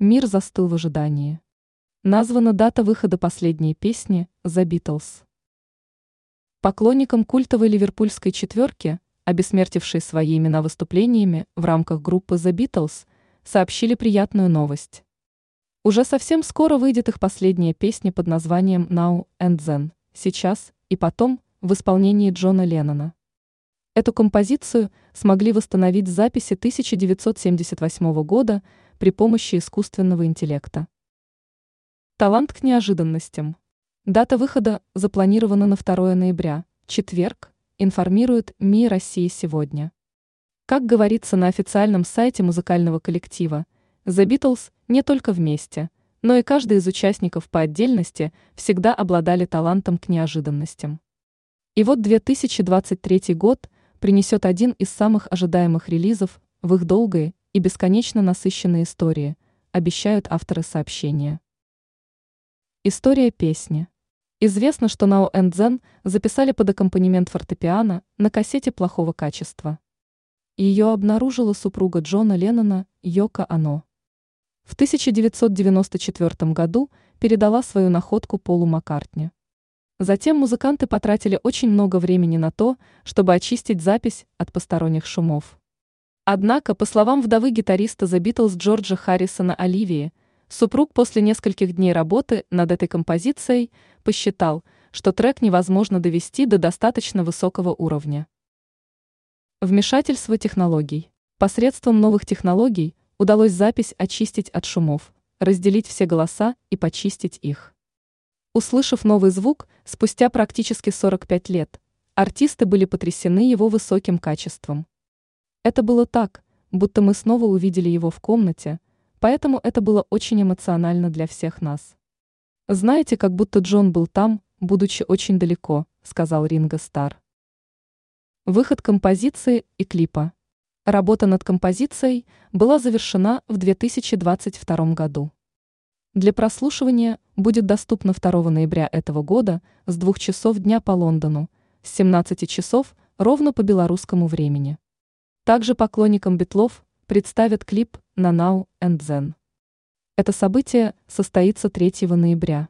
Мир застыл в ожидании. Названа дата выхода последней песни «The Beatles». Поклонникам культовой ливерпульской четверки, обессмертившей свои имена выступлениями в рамках группы The Beatles, сообщили приятную новость. Уже совсем скоро выйдет их последняя песня под названием «Now and Then», «Сейчас» и «Потом» в исполнении Джона Леннона. Эту композицию смогли восстановить записи 1978 года при помощи искусственного интеллекта. Талант к неожиданностям. Дата выхода запланирована на 2 ноября, четверг, информирует МИ России сегодня. Как говорится на официальном сайте музыкального коллектива, The Beatles не только вместе, но и каждый из участников по отдельности всегда обладали талантом к неожиданностям. И вот 2023 год – принесет один из самых ожидаемых релизов в их долгой и бесконечно насыщенной истории, обещают авторы сообщения. История песни. Известно, что Now and Zen записали под аккомпанемент фортепиано на кассете плохого качества. Ее обнаружила супруга Джона Леннона Йока Ано. В 1994 году передала свою находку Полу Маккартни. Затем музыканты потратили очень много времени на то, чтобы очистить запись от посторонних шумов. Однако, по словам вдовы гитариста The Beatles Джорджа Харрисона Оливии, супруг после нескольких дней работы над этой композицией посчитал, что трек невозможно довести до достаточно высокого уровня. Вмешательство технологий. Посредством новых технологий удалось запись очистить от шумов, разделить все голоса и почистить их. Услышав новый звук спустя практически 45 лет, артисты были потрясены его высоким качеством. Это было так, будто мы снова увидели его в комнате, поэтому это было очень эмоционально для всех нас. Знаете, как будто Джон был там, будучи очень далеко, сказал Ринго Стар. Выход композиции и клипа. Работа над композицией была завершена в 2022 году. Для прослушивания будет доступно 2 ноября этого года с 2 часов дня по Лондону, с 17 часов ровно по белорусскому времени. Также поклонникам Битлов представят клип на Now and Then. Это событие состоится 3 ноября.